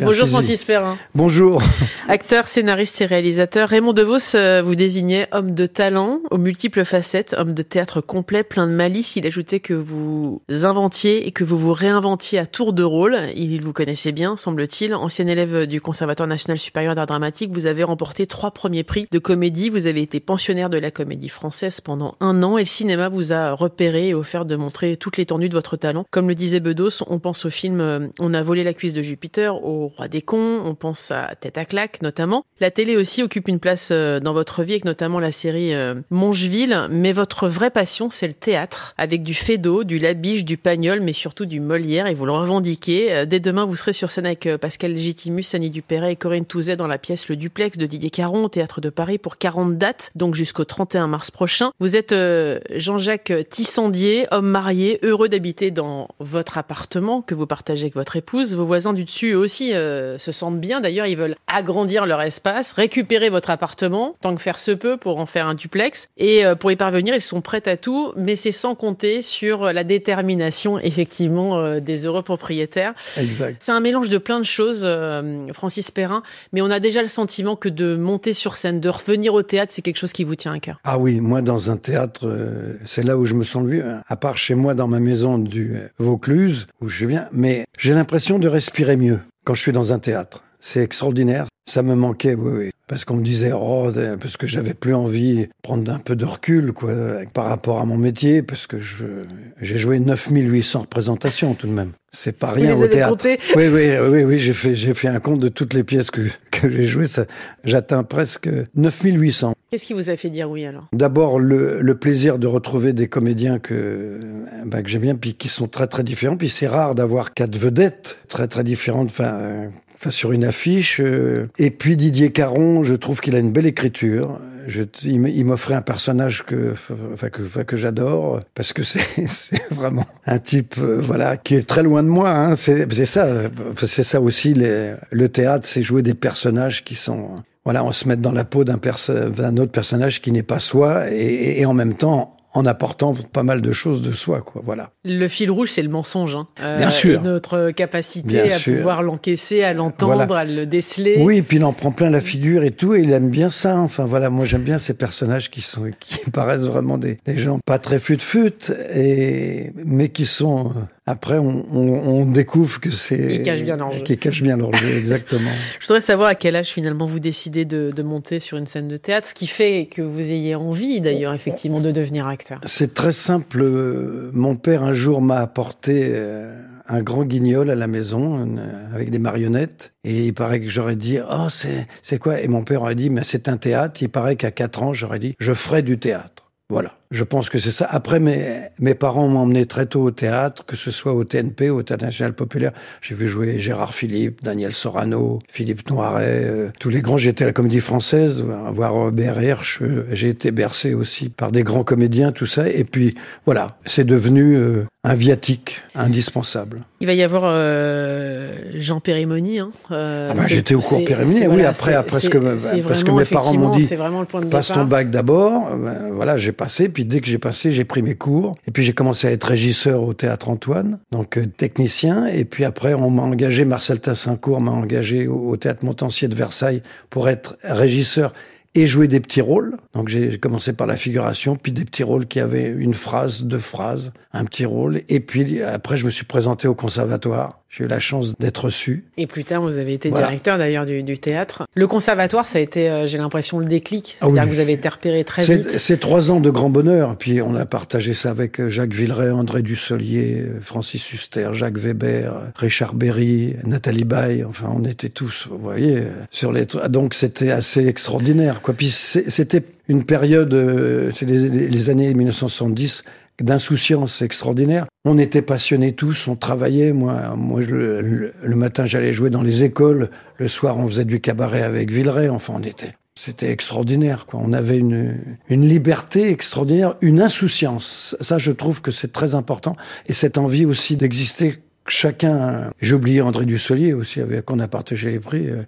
Bonjour Francis Perrin. Bonjour. Acteur, scénariste et réalisateur, Raymond DeVos euh, vous désignait homme de talent, aux multiples facettes, homme de théâtre complet, plein de malice. Il ajoutait que vous inventiez et que vous vous réinventiez à tour de rôle. Il vous connaissait bien, semble-t-il. Ancien élève du Conservatoire national supérieur d'art dramatique, vous avez remporté trois premiers prix de comédie. Vous avez été pensionnaire de la comédie française pendant un an et le cinéma vous a repéré et offert de montrer toute l'étendue de votre talent. Comme le disait Bedos, on pense au film euh, On a volé la cuisse de Jupiter, au Roi des cons, on pense à Tête à claque notamment. La télé aussi occupe une place euh, dans votre vie avec notamment la série euh, Mongeville, mais votre vraie passion c'est le théâtre, avec du Fédo, du Labiche, du Pagnol, mais surtout du Molière et vous le revendiquez. Euh, dès demain vous serez sur scène avec Pascal Légitimus, Annie Dupéret et Corinne Touzet dans la pièce Le Duplex de Didier Caron au Théâtre de Paris pour 40 dates, donc jusqu'au 31 mars prochain. Vous êtes Jean-Jacques Tissandier, homme marié, heureux d'habiter dans votre appartement que vous partagez avec votre épouse. Vos voisins du dessus aussi se sentent bien. D'ailleurs, ils veulent agrandir leur espace, récupérer votre appartement, tant que faire se peut, pour en faire un duplex. Et euh, pour y parvenir, ils sont prêts à tout, mais c'est sans compter sur la détermination, effectivement, euh, des heureux propriétaires. Exact. C'est un mélange de plein de choses, euh, Francis Perrin, mais on a déjà le sentiment que de monter sur scène, de revenir au théâtre, c'est quelque chose qui vous tient à cœur. Ah oui, moi, dans un théâtre, c'est là où je me sens vu, à part chez moi, dans ma maison du Vaucluse, où je viens, mais j'ai l'impression de respirer mieux quand je suis dans un théâtre. C'est extraordinaire. Ça me manquait, oui, oui. Parce qu'on me disait, oh, parce que j'avais plus envie de prendre un peu de recul, quoi, par rapport à mon métier, parce que je, j'ai joué 9800 représentations tout de même. C'est pas rien au théâtre. Oui, oui, oui, oui, j'ai fait, j'ai fait un compte de toutes les pièces que, que j'ai jouées. Ça, j'atteins presque 9800. Qu'est-ce qui vous a fait dire oui alors? D'abord le, le, plaisir de retrouver des comédiens que, bah, que j'aime bien, puis qui sont très très différents. Puis c'est rare d'avoir quatre vedettes très très différentes. Enfin, sur une affiche. Euh, et puis Didier Caron, je trouve qu'il a une belle écriture. Il m'offrait un personnage que, enfin, que, j'adore parce que c'est vraiment un type, euh, voilà, qui est très loin de moi. Hein. C'est ça, c'est ça aussi. Le théâtre, c'est jouer des personnages qui sont, voilà, on se met dans la peau d'un autre personnage qui n'est pas soi et en même temps en apportant pas mal de choses de soi, quoi. Voilà. Le fil rouge, c'est le mensonge. Hein. Euh, Bien sûr. Et notre capacité à pouvoir l'encaisser, à l'entendre, à le déceler. Oui, et puis il en prend plein la figure et tout, et il aime bien ça. Enfin voilà, moi j'aime bien ces personnages qui sont, qui paraissent vraiment des, des gens pas très fut-fut, et mais qui sont après, on, on, découvre que c'est... Qui cache bien l'enjeu. Qui cache bien l'enjeu, exactement. Je voudrais savoir à quel âge finalement vous décidez de, de, monter sur une scène de théâtre, ce qui fait que vous ayez envie d'ailleurs effectivement de devenir acteur. C'est très simple. Mon père un jour m'a apporté euh, un grand guignol à la maison avec des marionnettes et il paraît que j'aurais dit oh c'est c'est quoi? Et mon père aurait dit mais c'est un théâtre il paraît qu'à 4 ans j'aurais dit je ferai du théâtre voilà je pense que c'est ça. Après, mes, mes parents m'ont emmené très tôt au théâtre, que ce soit au TNP, au Théâtre National Populaire. J'ai vu jouer Gérard Philippe, Daniel Sorano, Philippe Noiret, euh, tous les grands. J'étais à la Comédie Française, voir Robert Hirsch. Euh, j'ai été bercé aussi par des grands comédiens, tout ça. Et puis, voilà, c'est devenu euh, un viatique indispensable. Il va y avoir Jean Périmoni. Hein. Ah bah, J'étais au cours Périmoni, oui, après, après ce que, parce que mes parents m'ont dit, passe ton bac d'abord. Ben, voilà, j'ai passé, puis dès que j'ai passé, j'ai pris mes cours. Et puis j'ai commencé à être régisseur au Théâtre Antoine, donc euh, technicien. Et puis après, on m'a engagé, Marcel Tassincourt m'a engagé au, Théâtre Montancier de Versailles pour être régisseur et jouer des petits rôles. Donc j'ai commencé par la figuration, puis des petits rôles qui avaient une phrase, deux phrases, un petit rôle. Et puis après, je me suis présenté au conservatoire. J'ai eu la chance d'être reçu. Et plus tard, vous avez été directeur d'ailleurs du, du, théâtre. Le conservatoire, ça a été, euh, j'ai l'impression, le déclic. Ah C'est-à-dire que vous avez été repéré très vite. C'est trois ans de grand bonheur. Puis on a partagé ça avec euh, Jacques Villeray, André Dussolier, euh, Francis Huster, Jacques Weber, Richard Berry, Nathalie Baye. Enfin, on était tous, vous voyez, sur les. Donc c'était assez extraordinaire. Quoi. Puis c'était une période, c'est les, les années 1970 d'insouciance extraordinaire. On était passionnés tous, on travaillait. Moi, moi le, matin, j'allais jouer dans les écoles. Le soir, on faisait du cabaret avec Villeray. Enfin, on était. C'était extraordinaire. Quoi. On avait une, une liberté extraordinaire, une insouciance. Ça, je trouve que c'est très important. Et cette envie aussi d'exister chacun. J'ai oublié André Dussolier aussi, avec qu'on a partagé les prix. euh.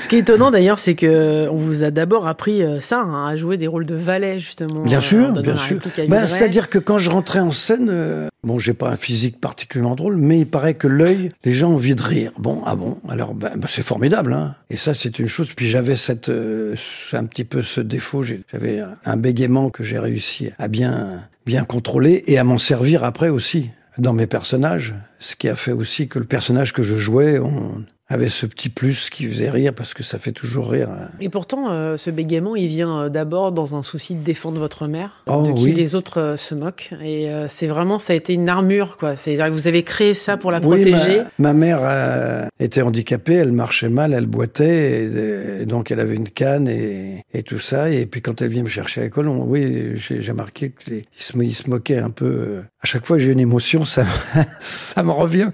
Ce qui est étonnant d'ailleurs, c'est que on vous a d'abord appris euh, ça, hein, à jouer des rôles de valet justement. Bien euh, sûr, bien sûr. Ben. C'est-à-dire que quand je rentrais en scène, euh, bon, j'ai pas un physique particulièrement drôle, mais il paraît que l'œil, les gens ont envie de rire. Bon, ah bon, alors ben, ben, c'est formidable, hein. Et ça, c'est une chose. Puis j'avais cette, euh, ce- un petit peu ce défaut. J'avais un- un bégaiement que j'ai réussi à bien, bien contrôler et à m'en servir après aussi dans mes personnages. Ce qui a fait aussi que le personnage que je jouais, on avait ce petit plus qui faisait rire parce que ça fait toujours rire. hein. Et pourtant, euh, ce bégaiement, il vient euh, d'abord dans un souci de défendre votre mère, Oh, de qui oui. les autres euh, se moquent. Et euh, c'est vraiment, ça a été une armure, quoi. C'est vous avez créé ça pour la Oui, protéger. ma, ma mère était handicapée, elle marchait mal, elle boitait, et, et donc elle avait une canne et, et tout ça. Et puis quand elle vient me chercher à l'école, oui, j'ai remarqué qu'il se, mo- il se moquait un peu. À chaque fois que j'ai une émotion, ça, ça me revient.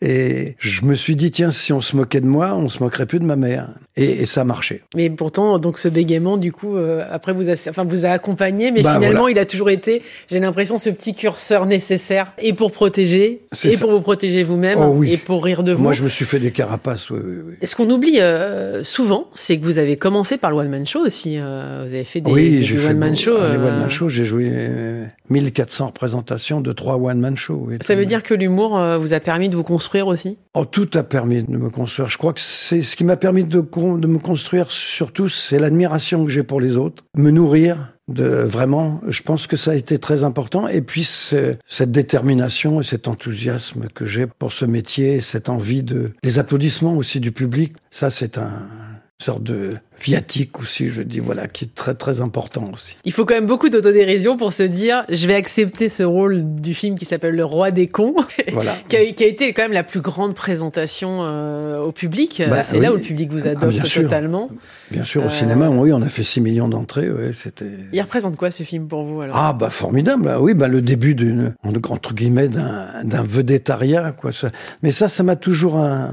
Et je me suis dit, tiens, si on se moquait de moi, on se moquerait plus de ma mère. Et, et ça a marché. Mais pourtant, donc ce bégaiement, du coup, euh, après vous a, enfin vous a accompagné, mais Bah, finalement, voilà. il a toujours été, j'ai l'impression, ce petit curseur nécessaire et pour protéger, et ça. pour vous protéger vous-même, Oh oui. et pour rire de vous. Moi, je me suis fait des carapaces, oui, oui, oui. Et Ce qu'on oublie euh, souvent, c'est que vous avez commencé par le one man show aussi. euh, vous avez fait des, oui, des j'ai fait one man beau- show. one man show. J'ai joué 1400 représentations de trois one man show. oui. Ça veut dire que l'humour euh, vous a permis de vous construire aussi? Oh, tout a permis de me construire. Je crois que c'est ce qui m'a permis de, me construire surtout, c'est l'admiration que j'ai pour les autres, me nourrir de vraiment. Je pense que ça a été très important. Et puis cette détermination et cet enthousiasme que j'ai pour ce métier, cette envie de les applaudissements aussi du public. Ça, c'est un une sorte de viatique aussi, je dis voilà, qui est très très important aussi. Il faut quand même beaucoup d'autodérision pour se dire je vais accepter ce rôle du film qui s'appelle Le Roi des cons, Voilà. qui, a, qui a été quand même la plus grande présentation euh, au public. Bah, C'est là où le public vous Ah, adopte bien totalement. Bien sûr, au Euh, cinéma, oui, on a fait 6 millions d'entrées. Ouais, c'était. Il représente quoi ce film pour vous alors? Ah bah formidable, ah oui bah le début d'une entre guillemets d'un d'un vedettariat quoi. Ça. Mais ça ça m'a toujours un,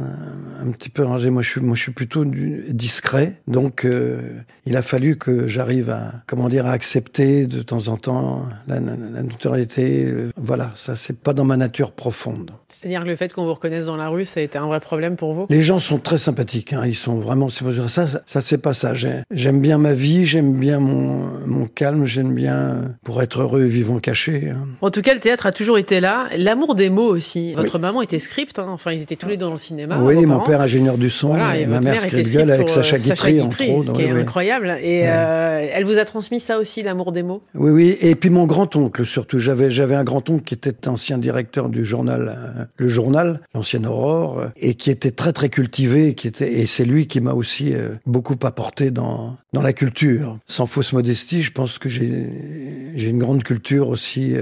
un petit peu rangé. Moi je suis moi je suis plutôt du- discret, donc euh, il a fallu que j'arrive à comment dire à accepter de temps en temps la, la- la notoriété. euh, Voilà, ça c'est pas dans ma nature profonde. C'est-à-dire que le fait qu'on vous reconnaisse dans la rue, ça a été un vrai problème pour vous? Les gens sont très sympathiques, hein. ils sont vraiment. c'est Ça, ça, ça, c'est pas ça. J'ai- J'aime bien ma vie, j'aime bien mon, mon calme, j'aime bien euh, pour être heureux, vivons cachés. hein. En tout cas, le théâtre a toujours été là. L'amour des mots aussi. Votre maman était script, hein. enfin ils étaient tous les deux dans le cinéma. oui, mon parents. père ingénieur du son, Voilà, et et ma mère script girl avec pour, Sacha euh, Guitry, entre Guitry, ce qui est oui, incroyable. Et Ouais. euh, elle vous a transmis ça aussi, l'amour des mots? Oui, oui. Et puis mon grand-oncle, surtout. J'avais, j'avais un grand-oncle qui était ancien directeur du journal, euh, le journal, l'ancienne Aurore, euh, et qui était très, très cultivé, qui était, et c'est lui qui m'a aussi euh, beaucoup apporté dans, dans la culture. Sans fausse modestie, je pense que j'ai, j'ai une grande culture aussi,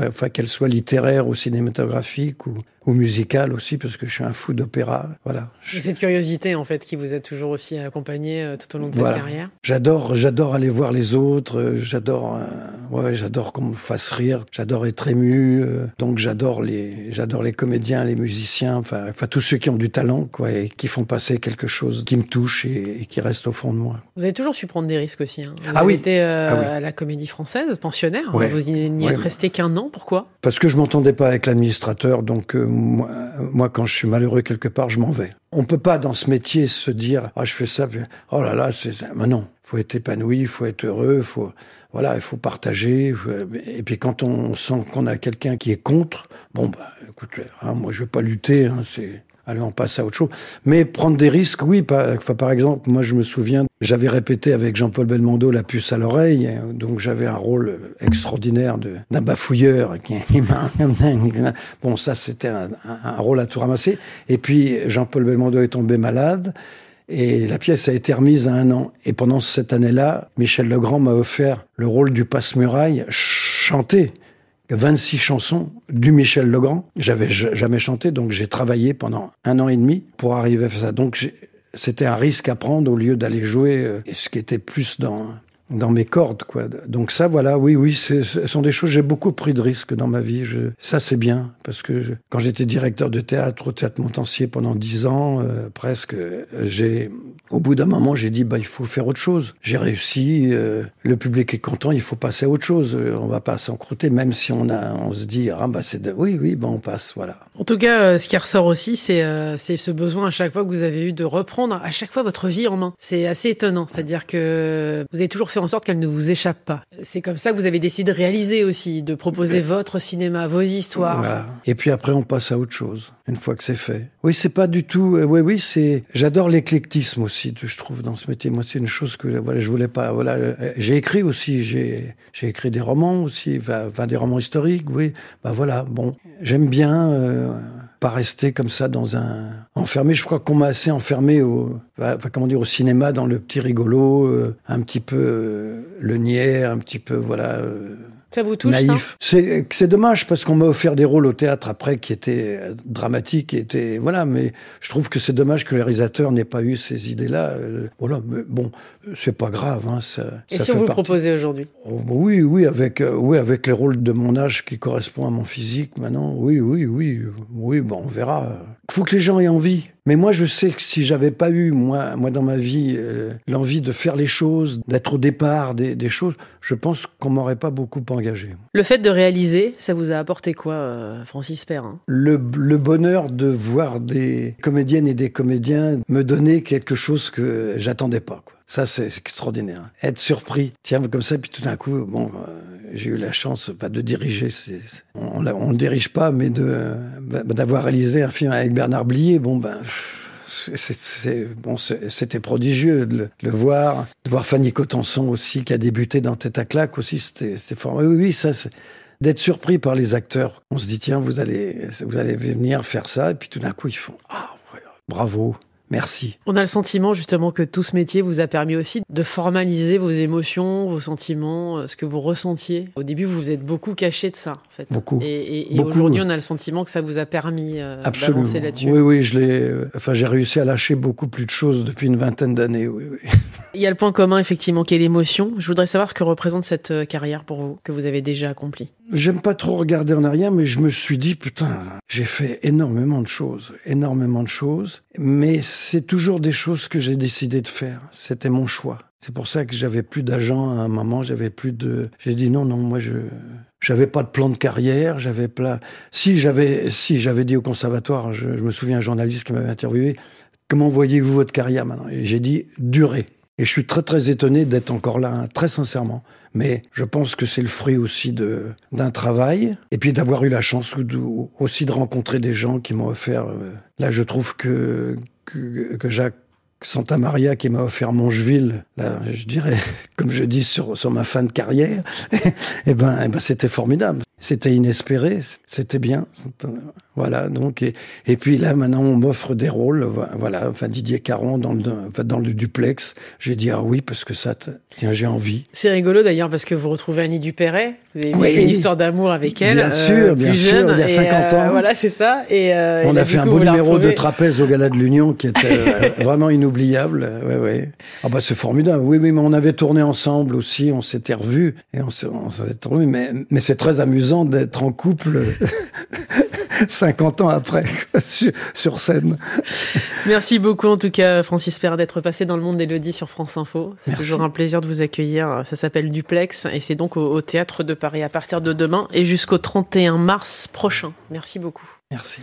enfin, qu'elle soit littéraire ou cinématographique ou, ou musicale aussi, parce que je suis un fou d'opéra. Voilà. Et cette curiosité, en fait, qui vous a toujours aussi accompagné euh, tout au long de Voilà. cette carrière. J'adore, j'adore aller voir les autres. euh, J'adore, euh, ouais, j'adore qu'on me fasse rire. J'adore être ému. euh, donc j'adore les, j'adore les comédiens, les musiciens, enfin, enfin tous ceux qui ont du talent, quoi, et qui font passer quelque chose qui me touche et, et qui reste au fond de moi. Vous avez toujours su prendre des risques aussi. Hein. Vous Ah avez oui. été euh, Ah oui. à la Comédie Française, pensionnaire. Ouais. Vous n'y Ouais. êtes resté qu'un an. Pourquoi? Parce que je m'entendais pas avec l'administrateur, donc euh, moi, moi, quand je suis malheureux quelque part, je m'en vais. On peut pas dans ce métier se dire ah je fais ça, oh là là, c'est mais non. Faut être épanoui, faut être heureux, faut voilà, il faut partager. et puis quand on sent qu'on a quelqu'un qui est contre, bon bah écoute, hein, moi je vais pas lutter, hein, c'est Allez, on passe à autre chose. Mais prendre des risques, oui. Par, exemple, moi, je me souviens, j'avais répété avec Jean-Paul Belmondo La puce à l'oreille, donc j'avais un rôle extraordinaire d'un bafouilleur. qui- bon, ça, c'était un, un- un rôle à tout ramasser. Et puis, Jean-Paul Belmondo est tombé malade. Et la pièce a été remise à un an. Et pendant cette année-là, Michel Legrand m'a offert le rôle du passe-muraille chanté. 26 chansons du Michel Legrand. J'avais jamais chanté, donc j'ai travaillé pendant un an et demi pour arriver à faire ça. Donc c'était un risque à prendre au lieu d'aller jouer euh, ce qui était plus dans dans mes cordes, quoi. Donc ça, voilà, oui, oui, ce sont des choses. J'ai beaucoup pris de risques dans ma vie. Ça, c'est bien parce que quand j'étais directeur de théâtre au théâtre Montancier pendant dix ans, euh, presque, j'ai, au bout d'un moment, j'ai dit, bah, il faut faire autre chose. J'ai réussi. Euh, le public est content. Il faut passer à autre chose. Euh, on va pas s'encrouter, même si on a, on se dit, ah bah c'est, oui, oui, bah on passe, voilà. En tout cas, ce qui ressort aussi, c'est, c'est ce besoin à chaque fois que vous avez eu de reprendre à chaque fois votre vie en main. C'est assez étonnant. C'est-à-dire que vous avez toujours fait en sorte qu'elle ne vous échappe pas. C'est comme ça que vous avez décidé de réaliser aussi, de proposer votre cinéma, vos histoires. Et puis après, on passe à autre chose, une fois que c'est fait. Oui, c'est pas du tout. Euh, oui, oui, c'est. J'adore l'éclectisme aussi, je trouve, dans ce métier. Moi, c'est une chose que voilà, je voulais pas. Voilà, euh, j'ai écrit aussi. J'ai j'ai écrit des romans aussi, enfin, des romans historiques. Oui, bah voilà. Bon, j'aime bien. Euh, pas rester comme ça dans un enfermé. Je crois qu'on m'a assez enfermé au, comment dire, au cinéma dans le petit rigolo, euh, un petit peu euh, le niais, un petit peu voilà. Euh, ça vous touche naïf. C'est c'est dommage parce qu'on m'a offert des rôles au théâtre après qui étaient dramatiques, qui étaient voilà. Mais je trouve que c'est dommage que les réalisateurs n'aient pas eu ces idées-là. voilà, mais bon, c'est pas grave. Hein, ça, Et si on vous le proposez aujourd'hui? Oh, Oui, oui, avec oui avec les rôles de mon âge qui correspondent à mon physique maintenant. Oui, oui, oui, oui. Bon, on verra. Il faut que les gens aient envie. Mais moi, je sais que si j'avais pas eu, moi, moi dans ma vie, euh, l'envie de faire les choses, d'être au départ des, des choses, je pense qu'on m'aurait pas beaucoup engagé. Le fait de réaliser, ça vous a apporté quoi, euh, Francis Perrin le, le bonheur de voir des comédiennes et des comédiens me donner quelque chose que j'attendais pas. Quoi. Ça, c'est extraordinaire. Être surpris, tiens, comme ça, puis tout d'un coup, bon, euh, j'ai eu la chance, pas de diriger, on ne dirige pas, mais de bah, d'avoir réalisé un film avec Bernard Blier. Bon, ben, c'était prodigieux de le, voir, de voir Fanny Cotenson aussi qui a débuté dans Tête à claque aussi, c'était fort. Oui, oui, ça, d'être surpris par les acteurs. On se dit tiens, vous allez, vous allez venir faire ça, et puis tout d'un coup ils font ah, bravo. Merci. On a le sentiment justement que tout ce métier vous a permis aussi de formaliser vos émotions, vos sentiments, euh, ce que vous ressentiez. Au début, vous vous êtes beaucoup caché de ça, en fait. Beaucoup. Et, et, aujourd'hui, on a le sentiment que ça vous a permis euh, d'avancer là-dessus. Oui, oui, je l'ai. Euh, enfin, j'ai réussi à lâcher beaucoup plus de choses depuis une vingtaine d'années. Oui, oui. Il y a le point commun, effectivement, qui est l'émotion. Je voudrais savoir ce que représente cette carrière pour vous, que vous avez déjà accomplie. J'aime pas trop regarder en arrière, mais je me suis dit, putain, j'ai fait énormément de choses, énormément de choses, mais c'est toujours des choses que j'ai décidé de faire. C'était mon choix. C'est pour ça que j'avais plus d'agent à un moment, j'avais plus de, j'ai dit non, non, moi je, j'avais pas de plan de carrière, j'avais plein, si j'avais, si j'avais dit au conservatoire, je, me souviens un journaliste qui m'avait interviewé, comment voyez-vous votre carrière maintenant? J'ai dit, durer. Et je suis très très étonné d'être encore là, hein, très sincèrement. Mais je pense que c'est le fruit aussi de d'un travail et puis d'avoir eu la chance aussi de rencontrer des gens qui m'ont offert. Euh, là, je trouve que, que, que Jacques Santa Maria qui m'a offert Mongeville, là, je dirais, comme je dis sur, sur ma fin de carrière, et eh ben, eh ben c'était formidable. C'était inespéré, c'était bien. Voilà, donc, et, et puis là, maintenant, on m'offre des rôles, voilà, enfin, Didier Caron dans le, dans le duplex. J'ai dit, ah oui, parce que ça, tiens, j'ai envie. C'est rigolo d'ailleurs, parce que vous retrouvez Annie Dupéret. Vous avez une histoire d'amour avec elle. Bien sûr, euh, bien sûr, il y a 50 euh, ans. voilà, c'est ça. Et, euh, on a fait un beau numéro de trapèze au Gala de l'Union qui était vraiment inoubliable. Ouais, ouais. Ah bah, c'est formidable. Oui, oui, mais on avait tourné ensemble aussi, on s'était revus, et on s'était revus, mais, mais c'est très amusant d'être en couple 50 ans après sur, scène. Merci beaucoup en tout cas Francis Perrin d'être passé dans le monde d'Elodie sur France Info. C'est toujours un plaisir de vous accueillir. Ça s'appelle Duplex et c'est donc au, au Théâtre de Paris à partir de demain et jusqu'au 31 mars prochain. Merci beaucoup. Merci.